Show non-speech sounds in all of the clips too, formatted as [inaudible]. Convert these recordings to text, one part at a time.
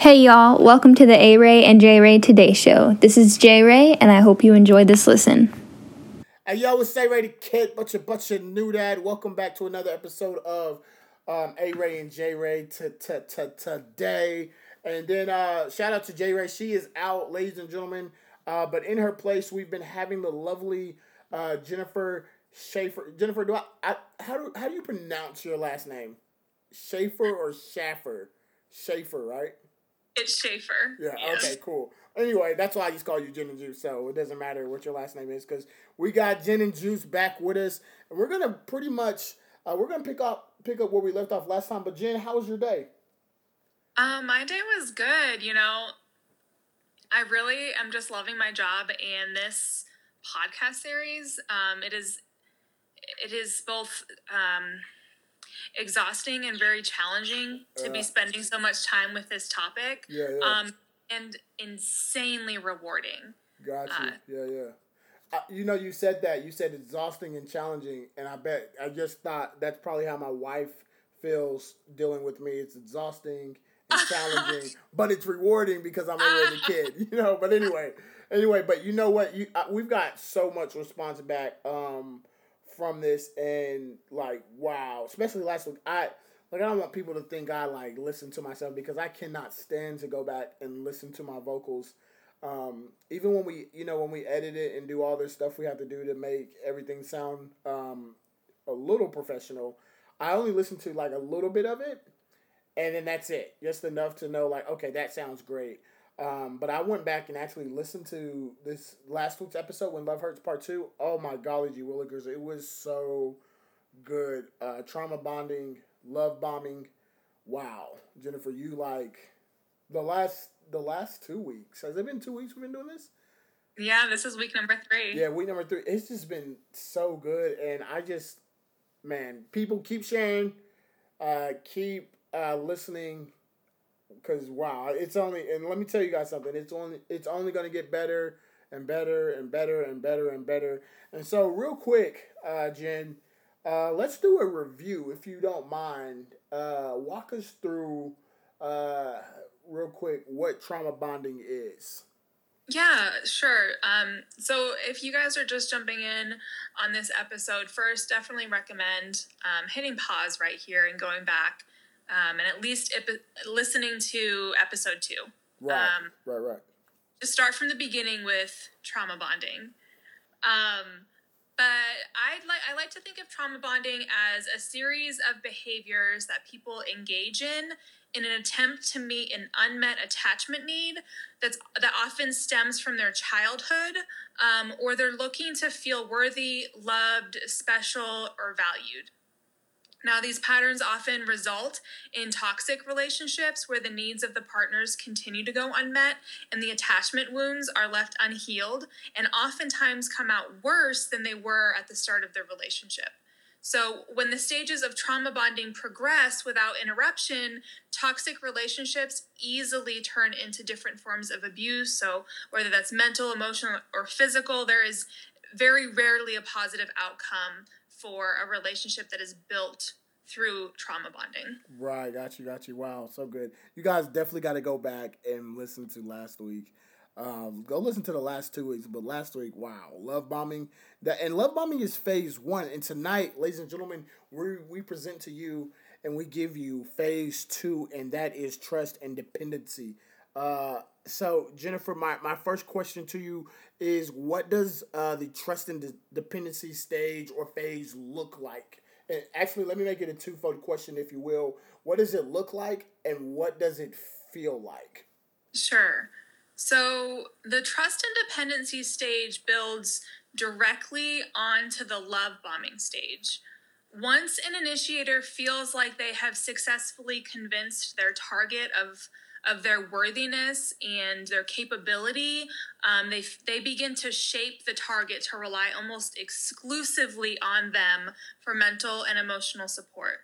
Hey y'all, welcome to the A Ray and J Ray Today Show. This is J Ray, and I hope you enjoy this listen. Hey yo, it's A Ray the Kid, but you but you knew that. Welcome back to another episode of um, A Ray and J Ray today. And then uh, shout out to J Ray. She is out, ladies and gentlemen. Uh, but in her place, we've been having the lovely uh, Jennifer Schaefer. Jennifer, do I, I how do how do you pronounce your last name? Schaefer or Schaffer? Schaefer, right? It's Schaefer. Yeah, okay, cool. Anyway, that's why I just call you Gin and Juice, so it doesn't matter what your last name is, because we got Gin and Juice back with us, and we're gonna pretty much uh, we're gonna pick up pick up where we left off last time. But Jen, how was your day? Um, my day was good. You know, I really am just loving my job and this podcast series. Um, it is it is both um, exhausting and very challenging to be spending so much time with this topic. Yeah, yeah. Um, and insanely rewarding. Gotcha. uh, yeah, yeah. Uh, you know, you said that. You said exhausting and challenging, and I bet I just thought that's probably how my wife feels dealing with me. It's exhausting and [laughs] challenging, but it's rewarding because I'm a [laughs] kid. [laughs] You know. But anyway, anyway, but you know what? You uh, we've got so much response back um, from this, and like wow, especially last week. I like I don't want people to think I like listen to myself because I cannot stand to go back and listen to my vocals. Um, even when we, you know, when we edit it and do all this stuff we have to do to make everything sound um, a little professional, I only listen to like a little bit of it, and then that's it, just enough to know like, okay, that sounds great. Um, but I went back and actually listened to this last week's episode when Love Hurts Part Two. Oh my golly, gee willikers, it was so good. Uh, trauma bonding, love bombing. Wow, Jennifer, you like the last the last two weeks. Has it been two weeks we've been doing this? Yeah, this is week number three. Yeah, week number three. It's just been so good, and I just, man, people keep sharing, uh, keep uh, listening, because wow, it's only. And let me tell you guys something. It's only. It's only gonna get better and better and better and better and better. And so, real quick, uh, Jen, uh, let's do a review if you don't mind. Uh, walk us through, uh, real quick, what trauma bonding is. Yeah, sure. Um, so if you guys are just jumping in on this episode, first, definitely recommend um, hitting pause right here and going back um, and at least epi- listening to episode two. Right, Um, right, right. Just start from the beginning with trauma bonding. Um, but I like I like to think of trauma bonding as a series of behaviors that people engage in in an attempt to meet an unmet attachment need that's that often stems from their childhood, um, or they're looking to feel worthy, loved, special, or valued. Now, these patterns often result in toxic relationships where the needs of the partners continue to go unmet and the attachment wounds are left unhealed and oftentimes come out worse than they were at the start of their relationship. So, when the stages of trauma bonding progress without interruption, toxic relationships easily turn into different forms of abuse. So, whether that's mental, emotional, or physical, there is very rarely a positive outcome for a relationship that is built through trauma bonding. Right, got you, got you. Wow, so good. You guys definitely got to go back and listen to last week. Um, go listen to the last two weeks, but last week, wow, love bombing. That and love bombing is phase one. And tonight, ladies and gentlemen, we we present to you and we give you phase two, and that is trust and dependency. Uh, so Jennifer, my, my first question to you is, what does uh, the trust and de- dependency stage or phase look like? And actually, let me make it a twofold question, if you will. What does it look like, and what does it feel like? Sure. So the trust and dependency stage builds directly onto the love bombing stage. Once an initiator feels like they have successfully convinced their target of of their worthiness and their capability, um, they they begin to shape the target to rely almost exclusively on them for mental and emotional support.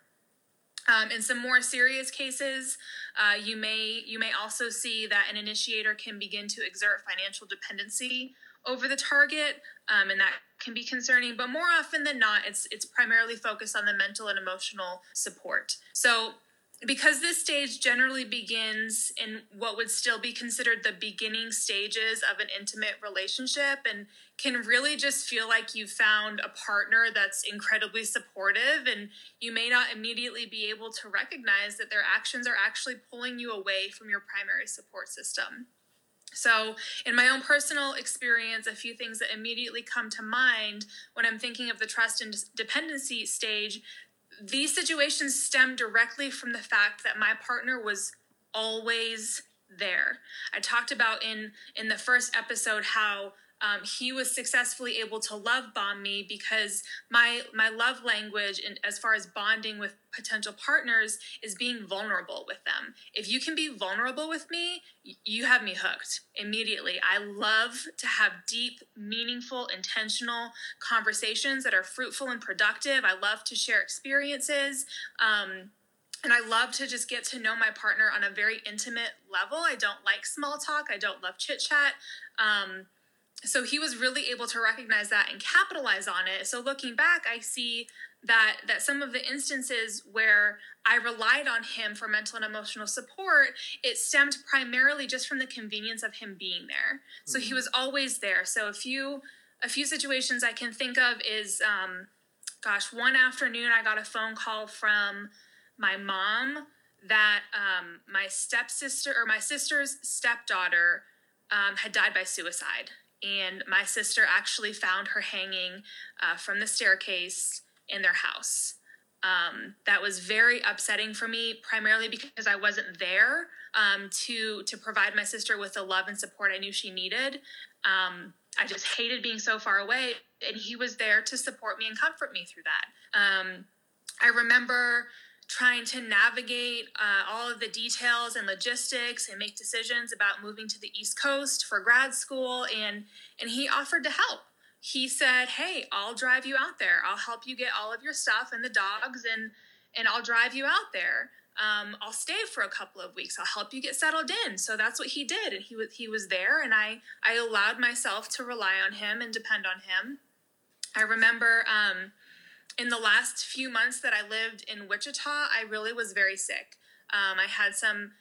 Um, in some more serious cases, uh, you may you may also see that an initiator can begin to exert financial dependency over the target, um, and that can be concerning. But more often than not, it's it's primarily focused on the mental and emotional support. So because this stage generally begins in what would still be considered the beginning stages of an intimate relationship and can really just feel like you've found a partner that's incredibly supportive and you may not immediately be able to recognize that their actions are actually pulling you away from your primary support system. So, in my own personal experience, a few things that immediately come to mind when I'm thinking of the trust and dependency stage these situations stem directly from the fact that my partner was always there. I talked about in in the first episode how um, he was successfully able to love bomb me because my my love language and as far as bonding with potential partners is being vulnerable with them if you can be vulnerable with me you have me hooked immediately i love to have deep meaningful intentional conversations that are fruitful and productive i love to share experiences um, and I love to just get to know my partner on a very intimate level. I don't like small talk. I don't love chit chat. Um, so he was really able to recognize that and capitalize on it. So looking back i see that that some of the instances where i relied on him for mental and emotional support it stemmed primarily just from the convenience of him being there. So mm-hmm. he was always there. So a few a few situations i can think of is um, gosh one afternoon i got a phone call from my mom that um, my stepsister or my sister's stepdaughter um, had died by suicide and my sister actually found her hanging uh, from the staircase in their house. Um, that was very upsetting for me, primarily because I wasn't there um, to to provide my sister with the love and support I knew she needed. Um, I just hated being so far away, and he was there to support me and comfort me through that. Um, I remember trying to navigate uh, all of the details and logistics and make decisions about moving to the east coast for grad school and and he offered to help he said hey i'll drive you out there i'll help you get all of your stuff and the dogs and and i'll drive you out there um, I'll stay for a couple of weeks. I'll help you get settled in. So that's what he did, and he was he was there, and I I allowed myself to rely on him and depend on him. I remember um, in the last few months that I lived in Wichita, I really was very sick. Um, I had some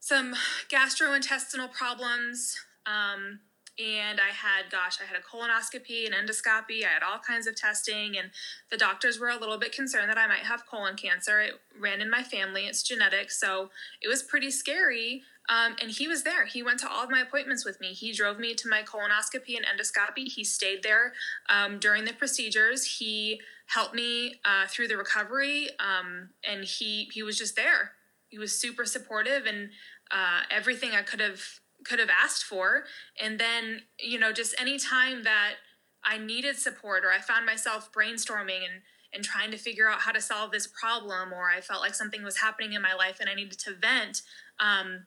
some gastrointestinal problems, um, and I had, gosh, I had a colonoscopy, an endoscopy. I had all kinds of testing, and the doctors were a little bit concerned that I might have colon cancer. It ran in my family; it's genetic, so it was pretty scary. Um, and he was there. He went to all of my appointments with me. He drove me to my colonoscopy and endoscopy. He stayed there um, during the procedures. He helped me uh, through the recovery, um, and he he was just there. He was super supportive and uh, everything I could have could have asked for. And then you know, just any time that I needed support or I found myself brainstorming and and trying to figure out how to solve this problem, or I felt like something was happening in my life and I needed to vent. Um,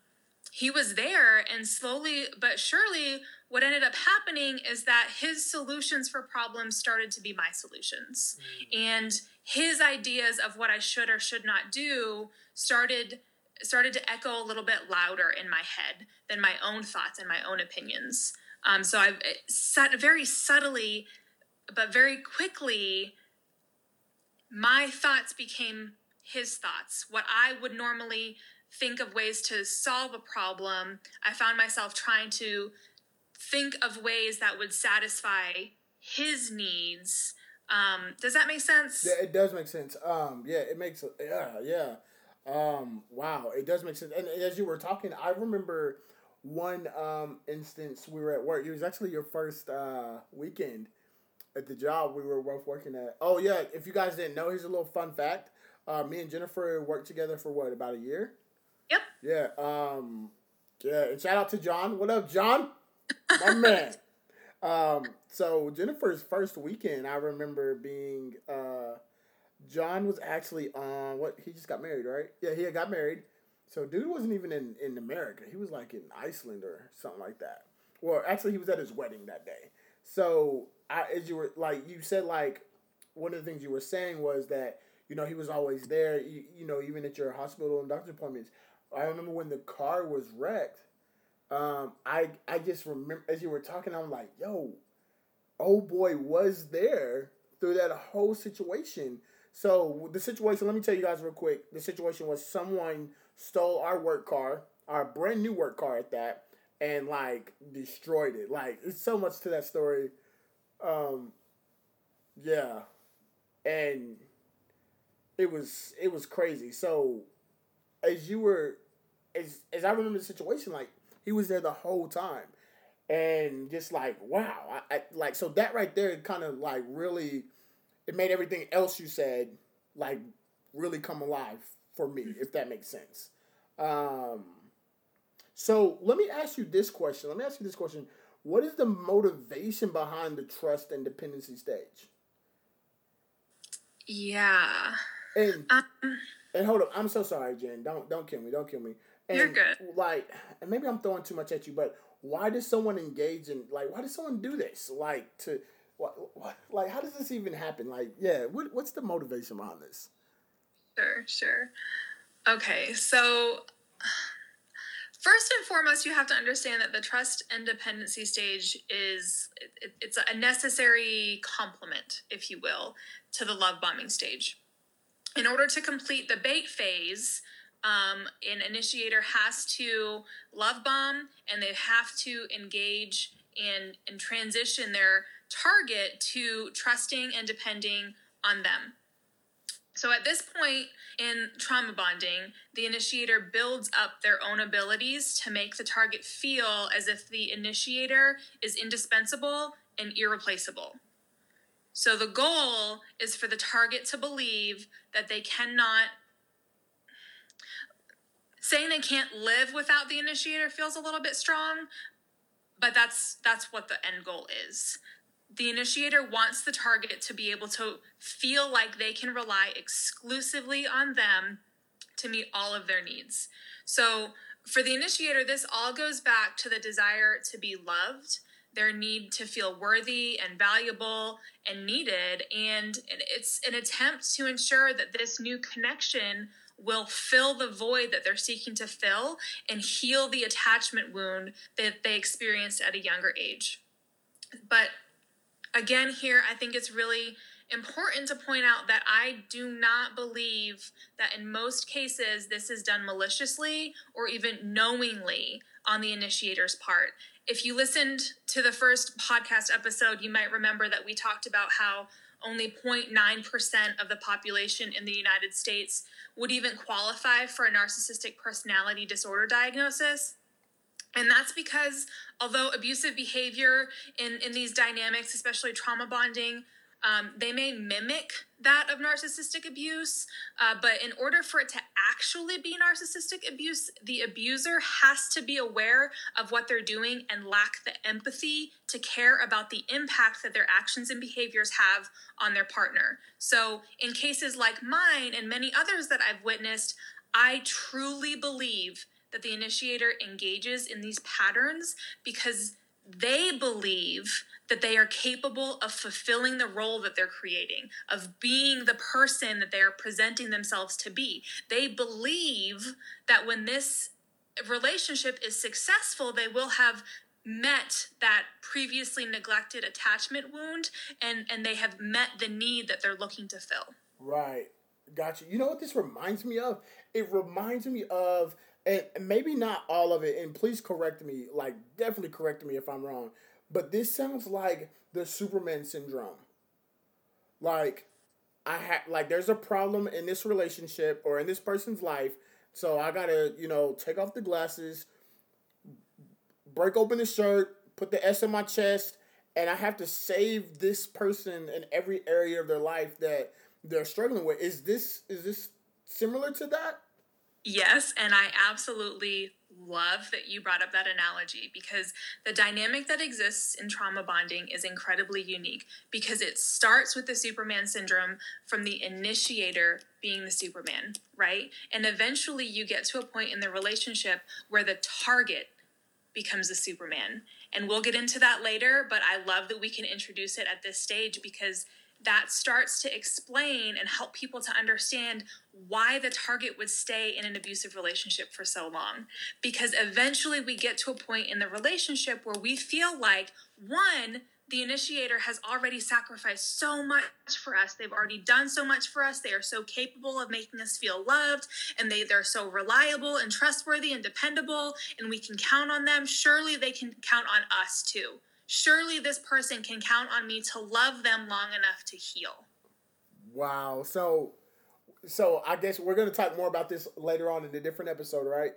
he was there and slowly but surely what ended up happening is that his solutions for problems started to be my solutions mm. and his ideas of what i should or should not do started started to echo a little bit louder in my head than my own thoughts and my own opinions um, so i've very subtly but very quickly my thoughts became his thoughts what i would normally think of ways to solve a problem, I found myself trying to think of ways that would satisfy his needs. Um, does that make sense? Yeah, it does make sense. Um, yeah, it makes yeah, yeah. Um, wow, it does make sense. And as you were talking, I remember one um instance we were at work. It was actually your first uh weekend at the job we were both working at. Oh yeah, if you guys didn't know, here's a little fun fact. Uh, me and Jennifer worked together for what about a year? Yeah. Um. Yeah. And shout out to John. What up, John? My [laughs] man. Um. So Jennifer's first weekend, I remember being. Uh, John was actually on what he just got married, right? Yeah, he had got married. So dude wasn't even in in America. He was like in Iceland or something like that. Well, actually, he was at his wedding that day. So I, as you were like you said, like one of the things you were saying was that you know he was always there. You, you know, even at your hospital and doctor appointments I remember when the car was wrecked. Um, I I just remember as you were talking, I'm like, yo, oh boy was there through that whole situation. So the situation, let me tell you guys real quick. The situation was someone stole our work car, our brand new work car at that, and like destroyed it. Like it's so much to that story. Um, yeah, and it was it was crazy. So as you were, as as I remember the situation, like he was there the whole time, and just like wow, I, I like so that right there kind of like really it made everything else you said like really come alive for me, if that makes sense. Um, so let me ask you this question. Let me ask you this question. What is the motivation behind the trust and dependency stage? Yeah. And um, and hold up, I'm so sorry, Jen. Don't don't kill me. Don't kill me. And you're good. Like, and maybe I'm throwing too much at you, but why does someone engage in like? Why does someone do this? Like to what, what, like, how does this even happen? Like, yeah, what, what's the motivation behind this? Sure, sure. Okay, so first and foremost, you have to understand that the trust and dependency stage is it, it's a necessary complement, if you will, to the love bombing stage. In order to complete the bait phase, um, an initiator has to love bomb and they have to engage and, and transition their target to trusting and depending on them. So at this point in trauma bonding, the initiator builds up their own abilities to make the target feel as if the initiator is indispensable and irreplaceable. So the goal is for the target to believe that they cannot saying they can't live without the initiator feels a little bit strong, but that's that's what the end goal is the initiator wants the target to be able to feel like they can rely exclusively on them to meet all of their needs. So, for the initiator, this all goes back to the desire to be loved, their need to feel worthy and valuable and needed. And it's an attempt to ensure that this new connection will fill the void that they're seeking to fill and heal the attachment wound that they experienced at a younger age. But again, here, I think it's really important to point out that I do not believe that in most cases this is done maliciously or even knowingly on the initiator's part. If you listened to the first podcast episode, you might remember that we talked about how only 0.9% of the population in the United States would even qualify for a narcissistic personality disorder diagnosis. And that's because although abusive behavior in, in these dynamics, especially trauma bonding, um, they may mimic that of narcissistic abuse, uh, but in order for it to actually be narcissistic abuse, the abuser has to be aware of what they're doing and lack the empathy to care about the impact that their actions and behaviors have on their partner. So, in cases like mine and many others that I've witnessed, I truly believe that the initiator engages in these patterns because they believe that they are capable of fulfilling the role that they're creating, of being the person that they are presenting themselves to be. They believe that when this relationship is successful, they will have met that previously neglected attachment wound and and they have met the need that they're looking to fill. Right. Gotcha. You know what this reminds me of? It reminds me of and maybe not all of it, and please correct me, like definitely correct me if I'm wrong, but this sounds like the Superman syndrome. Like I had like there's a problem in this relationship or in this person's life, so I gotta, you know, take off the glasses, break open the shirt, put the S in my chest, and I have to save this person in every area of their life that they're struggling with. Is this is this similar to that? Yes, and I absolutely love that you brought up that analogy because the dynamic that exists in trauma bonding is incredibly unique because it starts with the Superman syndrome from the initiator being the Superman, right? And eventually you get to a point in the relationship where the target becomes the Superman. And we'll get into that later, but I love that we can introduce it at this stage because that starts to explain and help people to understand why the target would stay in an abusive relationship for so long. Because eventually we get to a point in the relationship where we feel like, one, the initiator has already sacrificed so much for us. They've already done so much for us. They are so capable of making us feel loved and they, they're so reliable and trustworthy and dependable and we can count on them. Surely they can count on us too. Surely this person can count on me to love them long enough to heal. Wow. So so I guess we're gonna talk more about this later on in a different episode, right?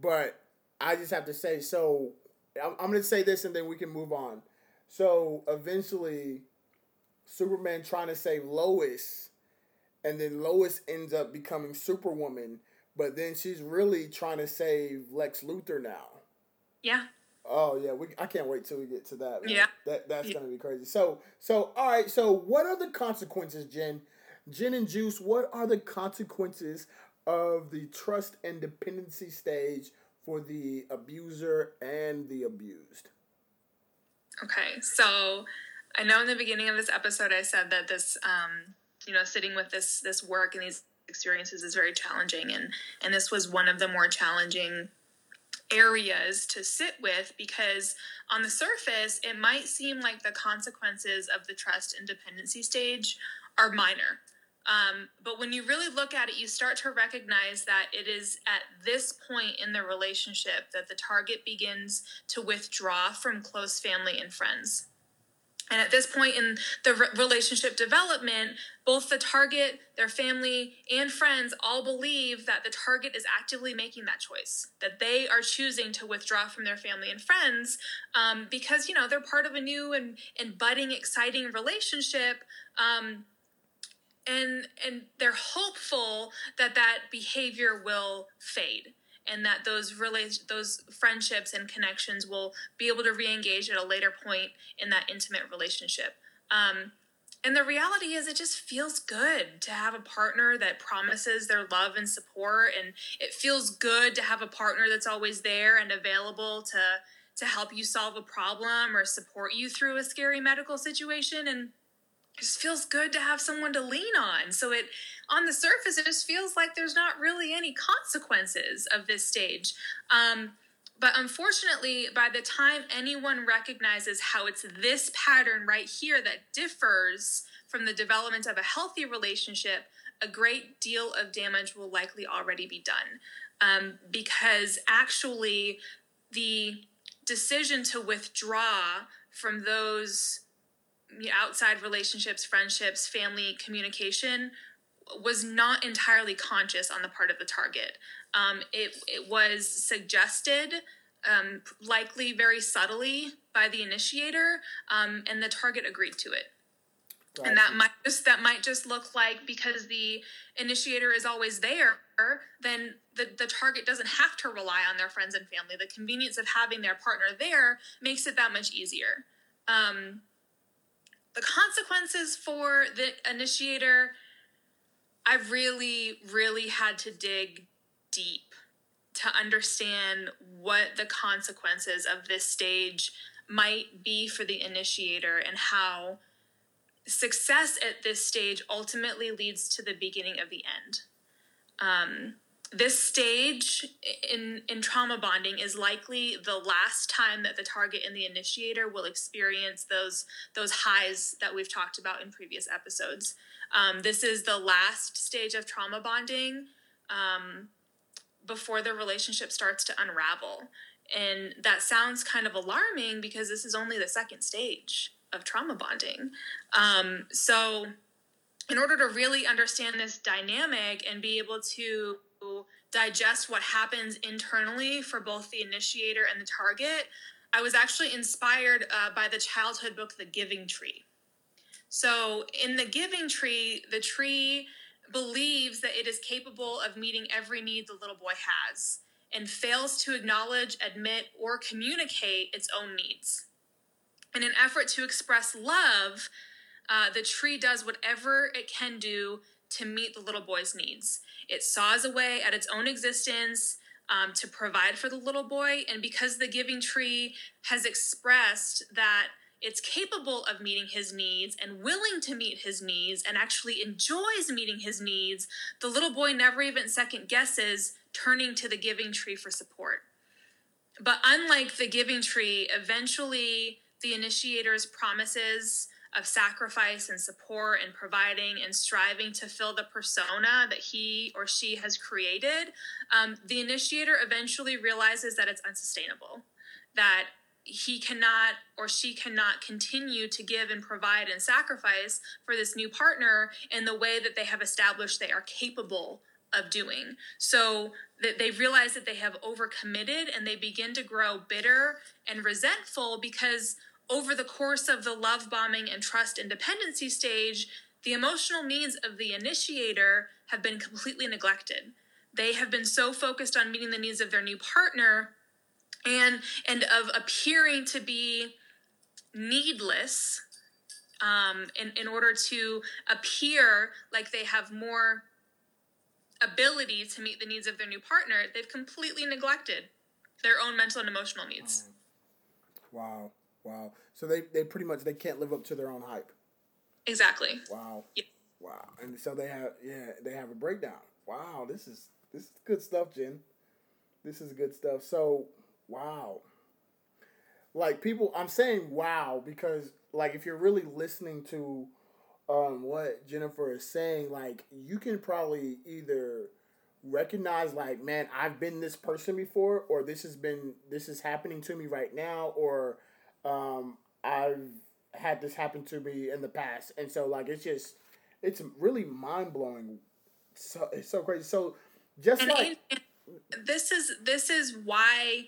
But I just have to say, so I'm, I'm gonna say this and then we can move on so eventually, Superman trying to save Lois, and then Lois ends up becoming Superwoman, but then she's really trying to save Lex Luthor now. Yeah. Oh yeah, we I can't wait till we get to that. Man. Yeah. That that's yeah. gonna be crazy. So so all right, so what are the consequences, Jen? Jen and Juice, what are the consequences of the trust and dependency stage for the abuser and the abused? Okay, so I know in the beginning of this episode I said that this, um, you know, sitting with this this work and these experiences is very challenging, and and this was one of the more challenging areas to sit with because on the surface it might seem like the consequences of the trust and dependency stage are minor um, but when you really look at it, you start to recognize that it is at this point in the relationship that the target begins to withdraw from close family and friends. And at this point in the re- relationship development, both the target, their family, and friends all believe that the target is actively making that choice, that they are choosing to withdraw from their family and friends um, because, you know, they're part of a new and, and budding, exciting relationship. Um, and and they're hopeful that that behavior will fade and that those relate those friendships and connections will be able to re-engage at a later point in that intimate relationship. Um, and the reality is it just feels good to have a partner that promises their love and support and it feels good to have a partner that's always there and available to to help you solve a problem or support you through a scary medical situation and it just feels good to have someone to lean on. So it on the surface it just feels like there's not really any consequences of this stage. Um, but unfortunately, by the time anyone recognizes how it's this pattern right here that differs from the development of a healthy relationship, a great deal of damage will likely already be done. Um, because actually, the decision to withdraw from those outside relationships, friendships, family communication was not entirely conscious on the part of the target. Um, it, it was suggested, um, likely very subtly, by the initiator, um, and the target agreed to it. Gotcha. And that might just that might just look like because the initiator is always there, then the, the target doesn't have to rely on their friends and family. The convenience of having their partner there makes it that much easier. Um, the consequences for the initiator, I really, really had to dig deep to understand what the consequences of this stage might be for the initiator and how success at this stage ultimately leads to the beginning of the end. Um, this stage in in trauma bonding is likely the last time that the target and the initiator will experience those those highs that we've talked about in previous episodes. Um, this is the last stage of trauma bonding um, before the relationship starts to unravel, and that sounds kind of alarming because this is only the second stage of trauma bonding. Um, so in order to really understand this dynamic and be able to digest what happens internally for both the initiator and the target, I was actually inspired uh, by the childhood book, The Giving Tree. So, in The Giving Tree, the tree believes that it is capable of meeting every need the little boy has and fails to acknowledge, admit, or communicate its own needs. In an effort to express love, uh, the tree does whatever it can do to meet the little boy's needs. It saws away at its own existence um, to provide for the little boy. And because the giving tree has expressed that it's capable of meeting his needs and willing to meet his needs and actually enjoys meeting his needs, the little boy never even second guesses turning to the giving tree for support. But unlike the giving tree, eventually the initiator's promises of sacrifice and support and providing and striving to fill the persona that he or she has created, um, the initiator eventually realizes that it's unsustainable, that he cannot or she cannot continue to give and provide and sacrifice for this new partner in the way that they have established they are capable of doing. So that they realize that they have overcommitted and they begin to grow bitter and resentful because over the course of the love bombing and trust and dependency stage, the emotional needs of the initiator have been completely neglected. They have been so focused on meeting the needs of their new partner and and of appearing to be needless um, in, in order to appear like they have more ability to meet the needs of their new partner, they've completely neglected their own mental and emotional needs. Wow. Wow. So they, they pretty much they can't live up to their own hype. Exactly. Wow. Wow. And so they have yeah, they have a breakdown. Wow, this is this is good stuff, Jen. This is good stuff. So, wow. Like people I'm saying wow because like if you're really listening to um what Jennifer is saying, like you can probably either recognize like man i've been this person before or this has been this is happening to me right now or um, I've had this happen to me in the past, and so like it's just it's really mind blowing. So it's so crazy. So just and like this is this is why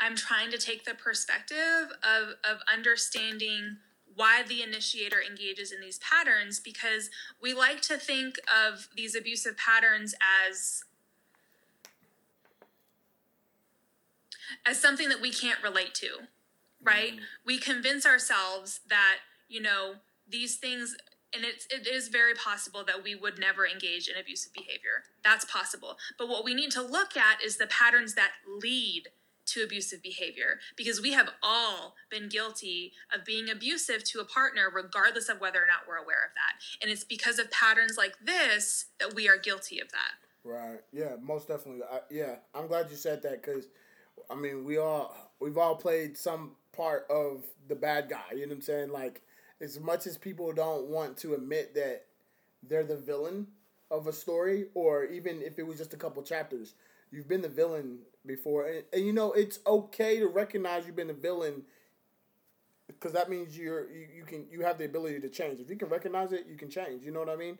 I'm trying to take the perspective of of understanding why the initiator engages in these patterns because we like to think of these abusive patterns as as something that we can't relate to right? Mm-hmm. We convince ourselves that, you know, these things and it's it is very possible that we would never engage in abusive behavior. That's possible. But what we need to look at is the patterns that lead to abusive behavior because we have all been guilty of being abusive to a partner regardless of whether or not we're aware of that. And it's because of patterns like this that we are guilty of that. Right. Yeah, most definitely. I, yeah, I'm glad you said that cuz I mean, we all we've all played some part of the bad guy. You know what I'm saying? Like, as much as people don't want to admit that they're the villain of a story, or even if it was just a couple chapters, you've been the villain before. And, and you know, it's okay to recognize you've been a villain because that means you're you, you can you have the ability to change. If you can recognize it, you can change. You know what I mean?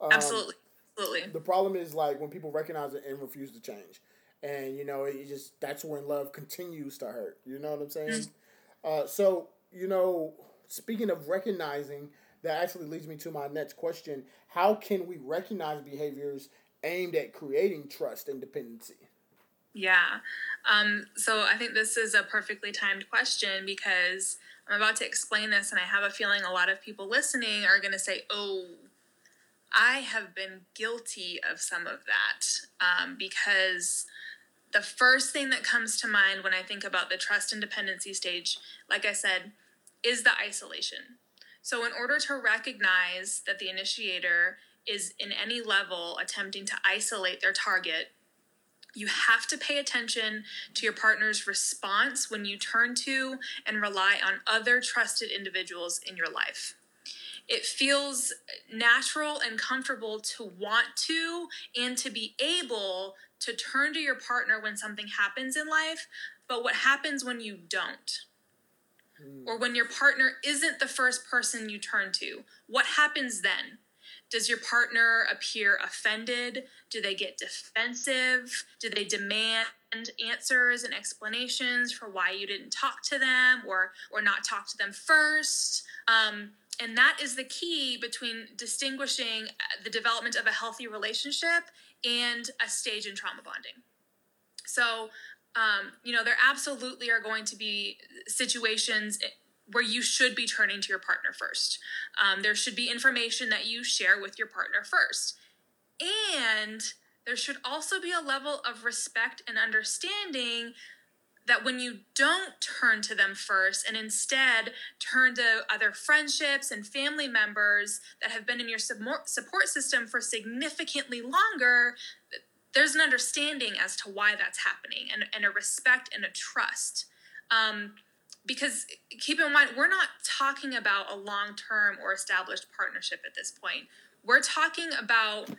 Um, Absolutely. Absolutely. The problem is like when people recognize it and refuse to change and you know it just that's when love continues to hurt. You know what i'm saying? Mm-hmm. uh, so you know speaking of recognizing that actually leads me to my next question. How can we recognize behaviors aimed at creating trust and dependency? Yeah. Um, so i think this is a perfectly timed question because i'm about to explain this and i have a feeling a lot of people listening are going to say oh I have been guilty of some of that um, because the first thing that comes to mind when I think about the trust and dependency stage, like I said, is the isolation. So, in order to recognize that the initiator is in any level attempting to isolate their target, you have to pay attention to your partner's response when you turn to and rely on other trusted individuals in your life. It feels natural and comfortable to want to and to be able to turn to your partner when something happens in life, but what happens when you don't? Mm. Or when your partner isn't the first person you turn to? What happens then? Does your partner appear offended? Do they get defensive? Do they demand answers and explanations for why you didn't talk to them or or not talk to them first? Um, and that is the key between distinguishing the development of a healthy relationship and a stage in trauma bonding. So, um, you know, there absolutely are going to be situations where you should be turning to your partner first. Um, there should be information that you share with your partner first. And there should also be a level of respect and understanding that when you don't turn to them first and instead turn to other friendships and family members that have been in your support system for significantly longer, there's an understanding as to why that's happening and, and a respect and a trust. Um, because keep in mind, we're not talking about a long term or established partnership at this point. We're talking about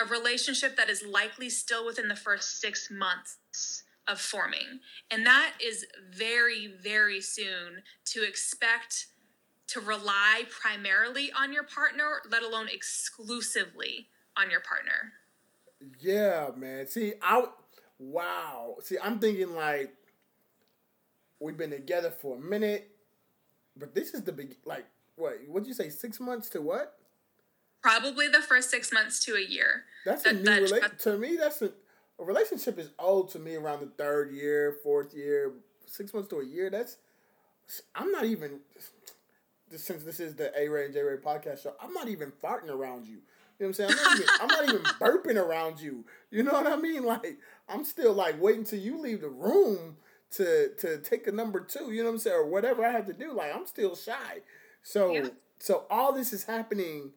a relationship that is likely still within the first six months of forming. And that is very, very soon to expect to rely primarily on your partner, let alone exclusively on your partner. Yeah, man. See, I wow. See, I'm thinking like we've been together for a minute, but this is the big like what? What'd you say? Six months to what? Probably the first six months to a year. That's that, a new relationship. To me, that's a, a relationship is old to me around the third year, fourth year, six months to a year. That's I'm not even since this is the A Ray and J Ray podcast show. I'm not even farting around you. You know what I'm saying? I'm not, even, I'm not even [laughs] burping around you. You know what I mean? Like I'm still like waiting till you leave the room to to take a number two. You know what I'm saying? Or whatever I have to do. Like I'm still shy. So yeah. so all this is happening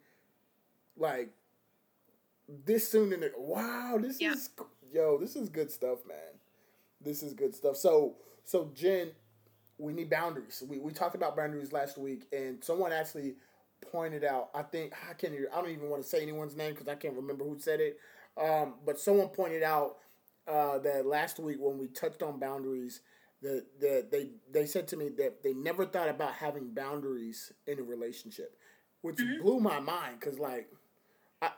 like this soon in the wow, this yeah. is yo, this is good stuff, man. This is good stuff. So so Jen, we need boundaries. We we talked about boundaries last week, and someone actually pointed out. I think I can't. I don't even want to say anyone's name because I can't remember who said it. Um, but someone pointed out uh, that last week when we touched on boundaries, that that they they said to me that they never thought about having boundaries in a relationship, which mm-hmm. blew my mind because like I,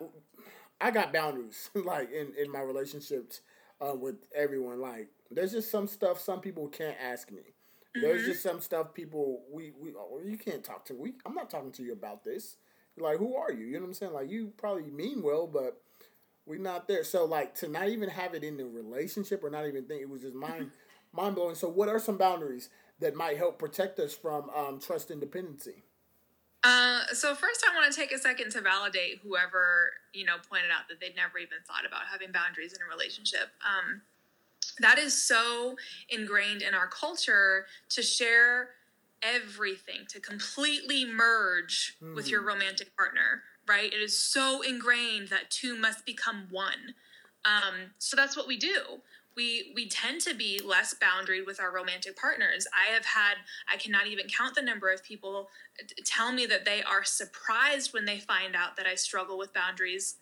I got boundaries [laughs] like in in my relationships uh, with everyone. Like there's just some stuff some people can't ask me. Mm-hmm. There's just some stuff people we we oh, you can't talk to. We I'm not talking to you about this. Like who are you? You know what I'm saying? Like you probably mean well, but we're not there. So like to not even have it in the relationship or not even think it was just mind [laughs] mind blowing. So what are some boundaries that might help protect us from um, trust and dependency? So first, I want to take a second to validate whoever you know pointed out that they'd never even thought about having boundaries in a relationship. Um, that is so ingrained in our culture to share everything, to completely merge mm. with your hmm. romantic partner. Right? It is so ingrained that two must become one. Um, so that's what we do we we tend to be less boundaried with our romantic partners. I have had I cannot even count the number of people uh, tell me that they are surprised when they find out that I struggle with boundaries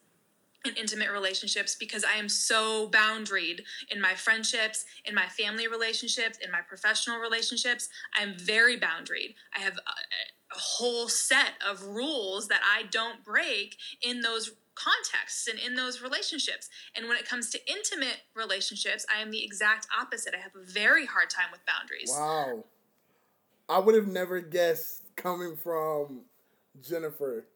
in intimate relationships because I am so boundaried in my friendships, in my family relationships, in my professional relationships. I'm very boundaried. I have a, a whole set of rules that I don't break in those contexts and in those relationships. And when it comes to intimate relationships, I am the exact opposite. I have a very hard time with boundaries. Wow. I would have never guessed coming from Jennifer.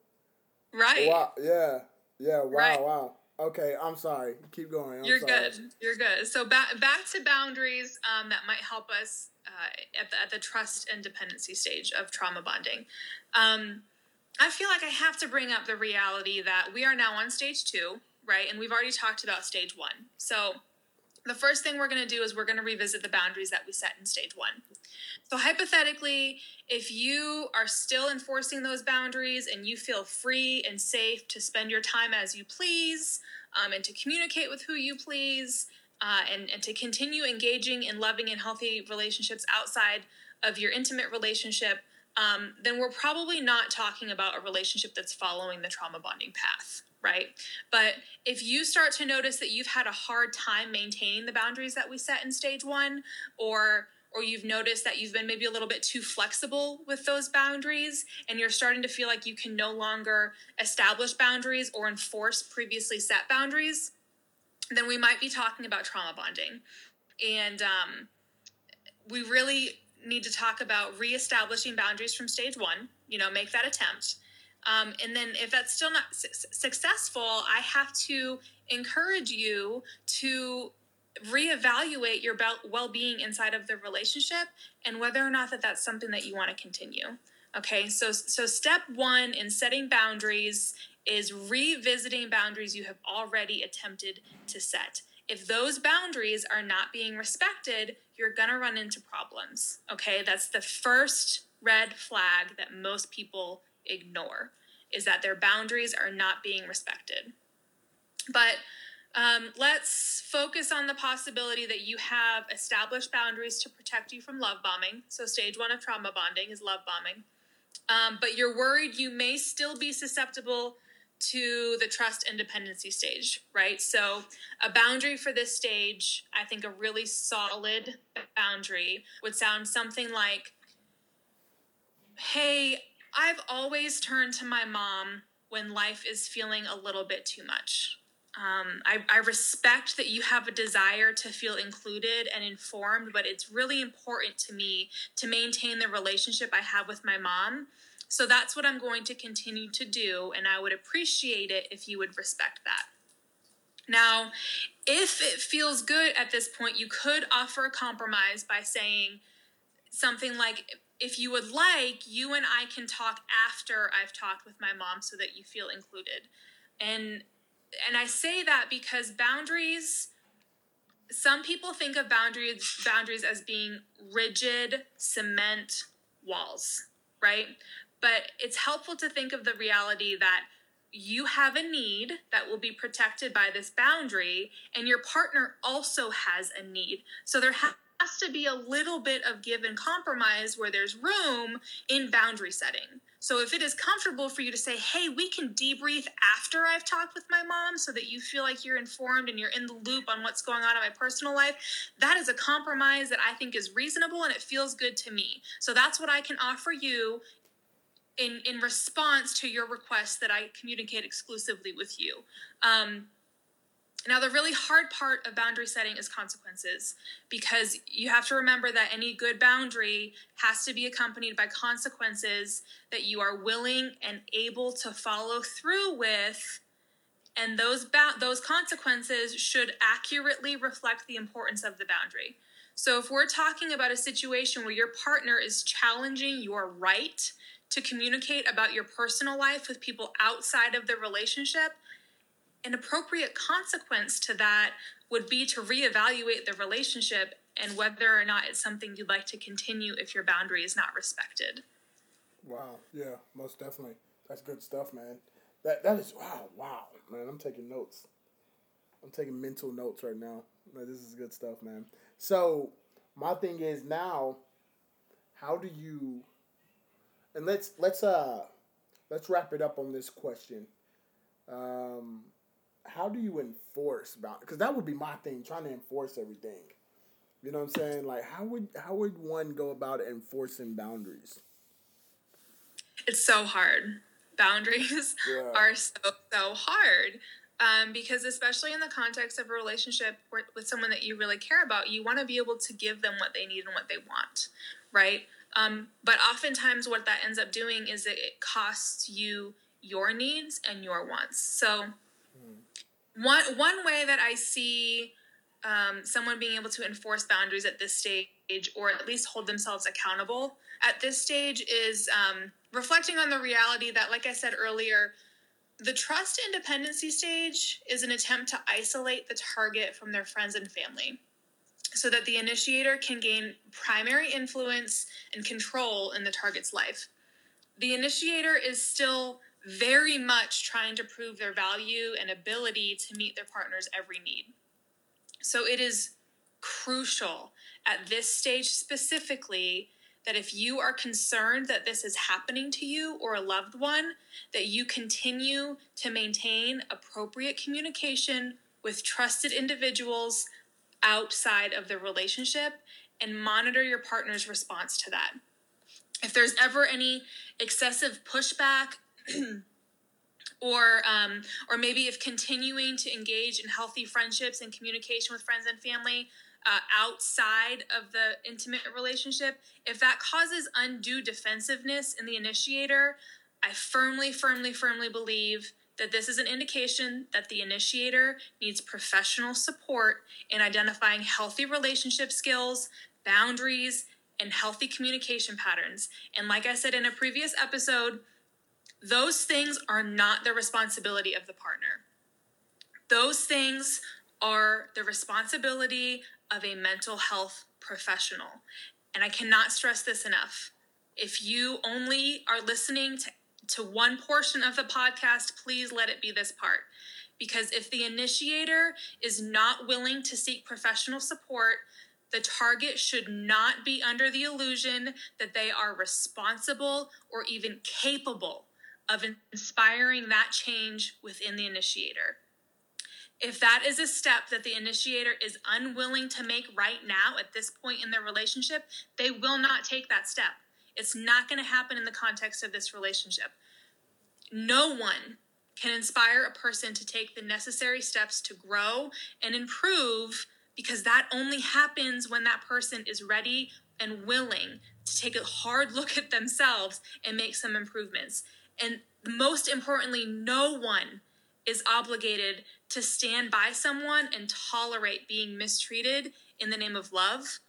Right. Wow. Yeah. Yeah. Wow. Right. Wow. Okay, I'm sorry. Keep going. I'm You're sorry. good. You're good. So back back to boundaries um, that might help us uh, at the at the trust and dependency stage of trauma bonding. Um, I feel like I have to bring up the reality that we are now on stage two, right? And we've already talked about stage one. So the first thing we're going to do is we're going to revisit the boundaries that we set in stage one. So, hypothetically, if you are still enforcing those boundaries and you feel free and safe to spend your time as you please um, and to communicate with who you please uh, and, and to continue engaging in loving and healthy relationships outside of your intimate relationship, um, then we're probably not talking about a relationship that's following the trauma bonding path, right? But if you start to notice that you've had a hard time maintaining the boundaries that we set in stage one, or or you've noticed that you've been maybe a little bit too flexible with those boundaries and you're starting to feel like you can no longer establish boundaries or enforce previously set boundaries, then we might be talking about trauma bonding. And um, we really need to talk about reestablishing boundaries from stage one, you know, make that attempt. Um, and then if that's still not su- successful, I have to encourage you to reevaluate your well-being inside of the relationship and whether or not that that's something that you want to continue. Okay, so so step one in setting boundaries is revisiting boundaries you have already attempted to set if those boundaries are not being respected, you're going to run into problems. Okay? That's the first red flag that most people ignore is that their boundaries are not being respected. But Um, let's focus on the possibility that you have established boundaries to protect you from love bombing. So, stage one of trauma bonding is love bombing. Um, but you're worried you may still be susceptible to the trust and dependency stage, right? So, a boundary for this stage, I think a really solid boundary would sound something like Hey, I've always turned to my mom when life is feeling a little bit too much. Um, I, I respect that you have a desire to feel included and informed, but it's really important to me to maintain the relationship I have with my mom. So that's what I'm going to continue to do, and I would appreciate it if you would respect that. Now, if it feels good at this point, you could offer a compromise by saying something like, if you would like, you and I can talk after I've talked with my mom so that you feel included. And and I say that because boundaries some people think of boundaries boundaries as being rigid cement walls, right? But it's helpful to think of the reality that you have a need that will be protected by this boundary and your partner also has a need. So there has to be a little bit of give and compromise where there's room in boundary setting. So if it is comfortable for you to say, hey, we can debrief after I've talked with my mom so that you feel like you're informed and you're in the loop on what's going on in my personal life, that is a compromise that I think is reasonable and it feels good to me. So that's what I can offer you in, in response to your request that I communicate exclusively with you. Um, now, the really hard part of boundary setting is consequences because you have to remember that any good boundary has to be accompanied by consequences that you are willing and able to follow through with. And those, ba- those consequences should accurately reflect the importance of the boundary. So, if we're talking about a situation where your partner is challenging your right to communicate about your personal life with people outside of the relationship, an appropriate consequence to that would be to reevaluate the relationship and whether or not it's something you'd like to continue if your boundary is not respected. Wow. Yeah, most definitely. That's good stuff, man. That that is wow, wow, man. I'm taking notes. I'm taking mental notes right now. This is good stuff, man. So my thing is now, how do you? And let's let's uh let's wrap it up on this question. Um, how do you enforce boundaries? Because that would be my thing, trying to enforce everything. You know what I'm saying? Like, how would how would one go about enforcing boundaries? It's so hard. [laughs] Boundaries yeah. are so so hard. Um, because especially in the context of a relationship with someone that you really care about, you want to be able to give them what they need and what they want, right? Um, but oftentimes, what that ends up doing is it costs you your needs and your wants. So one one way that I see um, someone being able to enforce boundaries at this stage, or at least hold themselves accountable at this stage, is um, reflecting on the reality that, like I said earlier, the trust and dependency stage is an attempt to isolate the target from their friends and family so that the initiator can gain primary influence and control in the target's life. The initiator is still very much trying to prove their value and ability to meet their partner's every need. So it is crucial at this stage specifically that if you are concerned that this is happening to you or a loved one, that you continue to maintain appropriate communication with trusted individuals outside of the relationship and monitor your partner's response to that. If there's ever any excessive pushback, [clears throat] or um, or maybe if continuing to engage in healthy friendships and communication with friends and family uh, outside of the intimate relationship, if that causes undue defensiveness in the initiator, I firmly, firmly, firmly believe that this is an indication that the initiator needs professional support in identifying healthy relationship skills, boundaries, and healthy communication patterns. And like I said in a previous episode, those things are not the responsibility of the partner. Those things are the responsibility of a mental health professional. And I cannot stress this enough. If you only are listening to, to one portion of the podcast, please let it be this part. Because if the initiator is not willing to seek professional support, the target should not be under the illusion that they are responsible or even capable of inspiring that change within the initiator. If that is a step that the initiator is unwilling to make right now at this point in their relationship, they will not take that step. It's not going to happen in the context of this relationship. No one can inspire a person to take the necessary steps to grow and improve because that only happens when that person is ready and willing to take a hard look at themselves and make some improvements. And most importantly, no one is obligated to stand by someone and tolerate being mistreated in the name of love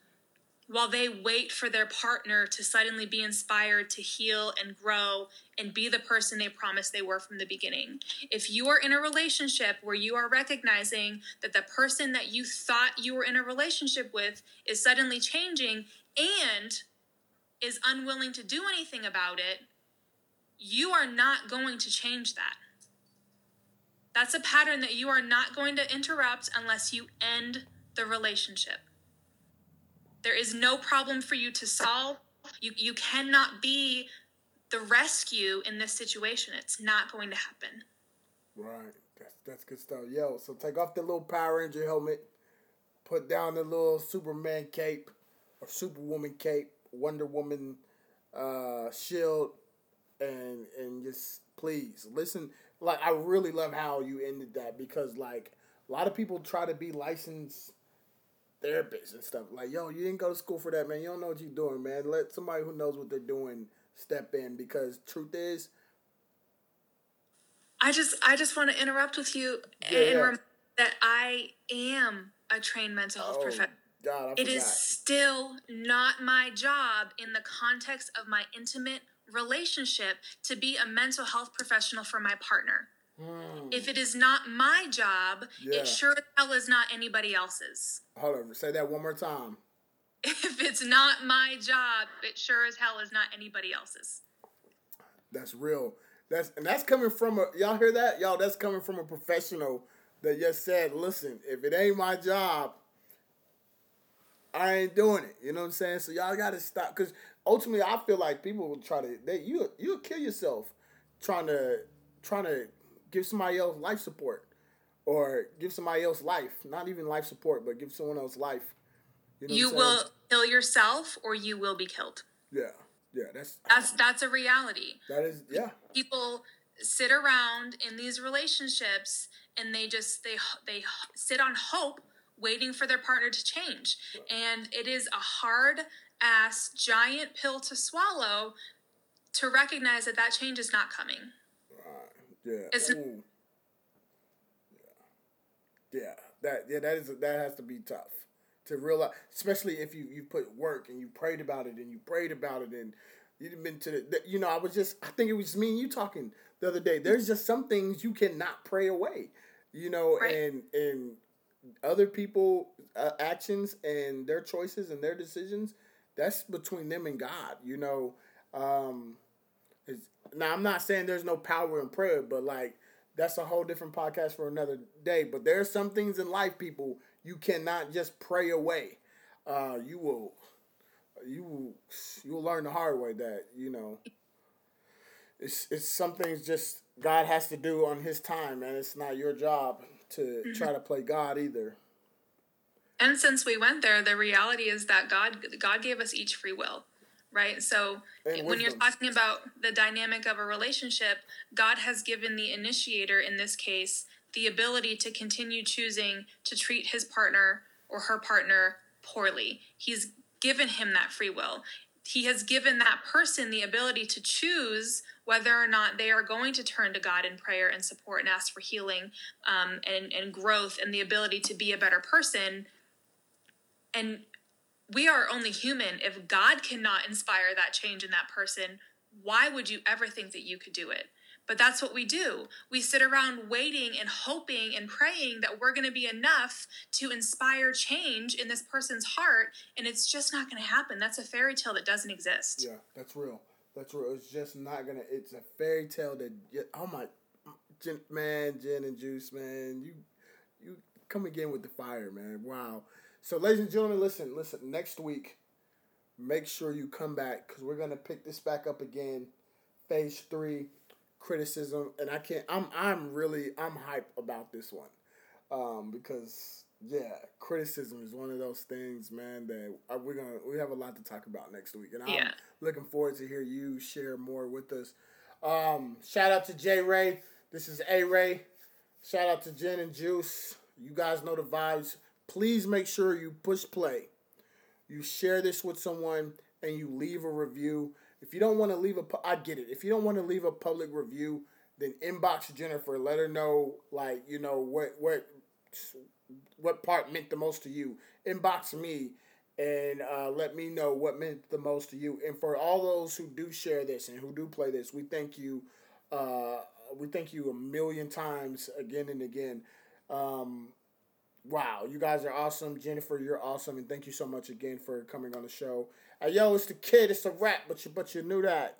while they wait for their partner to suddenly be inspired to heal and grow and be the person they promised they were from the beginning. If you are in a relationship where you are recognizing that the person that you thought you were in a relationship with is suddenly changing and is unwilling to do anything about it, you are not going to change that. That's a pattern that you are not going to interrupt unless you end the relationship. There is no problem for you to solve. You, you cannot be the rescue in this situation. It's not going to happen. Right. That's, that's good stuff. Yo, so take off the little Power Ranger helmet, put down the little Superman cape or Superwoman cape, Wonder Woman uh, shield, and and just please listen. Like I really love how you ended that because like a lot of people try to be licensed therapists and stuff. Like, yo, you didn't go to school for that, man. You don't know what you're doing, man. Let somebody who knows what they're doing step in because truth is I just I just want to interrupt with you yeah, and that I am a trained mental health oh, professional. God, it is still not my job in the context of my intimate relationship to be a mental health professional for my partner. If it mm. is not my job, yeah. it sure as hell is not anybody else's. Hold on, say that one more time. [laughs] If it's not my job, it sure as hell is not anybody else's. That's real. That's and that's coming from a y'all hear that? Y'all that's coming from a professional that just said, listen, if it ain't my job, I ain't doing it. You know what I'm saying? So y'all gotta stop because ultimately I feel like people will try to they you you'll kill yourself trying to trying to give somebody else life support or give somebody else life. Not even life support, but give someone else life. You, know you will kill yourself or you will be killed. Yeah. Yeah, that's that's that's a reality. That is yeah. People sit around in these relationships and they just they they sit on hope waiting for their partner to change. And it is a hard ass giant pill to swallow to recognize that that change is not coming. Yeah. It's, yeah. Yeah. That yeah, that is that has to be tough to realize, especially if you you put work and you prayed about it and you prayed about it and you've been to the, you know I was just I think it was me and you talking the other day. There's just some things you cannot pray away, you know, right. and and other people uh, actions and their choices and their decisions that's between them and God, you know. Um, now I'm not saying there's no power in prayer, but like that's a whole different podcast for another day. But there are some things in life, people, you cannot just pray away. Uh, you will, you will, you will learn the hard way that you know. It's it's some things just God has to do on His time, and It's not your job to mm-hmm. try to play God either. And since we went there, the reality is that God God gave us each free will right? So when you're talking about the dynamic of a relationship, God has given the initiator in this case the ability to continue choosing to treat his partner or her partner poorly. He's given him that free will. He has given that person the ability to choose whether or not they are going to turn to God in prayer and support and ask for healing um, and, and growth and the ability to be a better person. And we are only human. If God cannot inspire that change in that person, why would you ever think that you could do it? But that's what we do. We sit around waiting and hoping and praying that we're going to be enough to inspire change in this person's heart, and it's just not going to happen. That's a fairy tale that doesn't exist. Yeah, that's real. That's real. It's just not going to, it's a fairy tale that, oh my, man, Gin and Juice, man, you you come again with the fire, man. Wow. So, ladies and gentlemen, listen, listen. Next week, make sure you come back because we're gonna pick this back up again. Phase three, criticism, and I can't. I'm I'm really I'm hyped about this one, um, because yeah, criticism is one of those things, man. That uh, we're gonna we have a lot to talk about next week, and I'm Yeah. looking forward to hear you share more with us. Um, shout out to J Ray. This is A Ray. Shout out to Jen and Juice. You guys know the vibes. Please make sure you push play. You share this with someone and you leave a review. If you don't want to leave a, I get it. If you don't want to leave a public review, then inbox Jennifer. Let her know, like you know what what what part meant the most to you. Inbox me and uh, let me know what meant the most to you. And for all those who do share this and who do play this, we thank you. Uh, we thank you a million times again and again. Um, wow, you guys are awesome. Jennifer, you're awesome, and thank you so much again for coming on the show. Uh, yo, it's the kid. It's a wrap, but you but you knew that.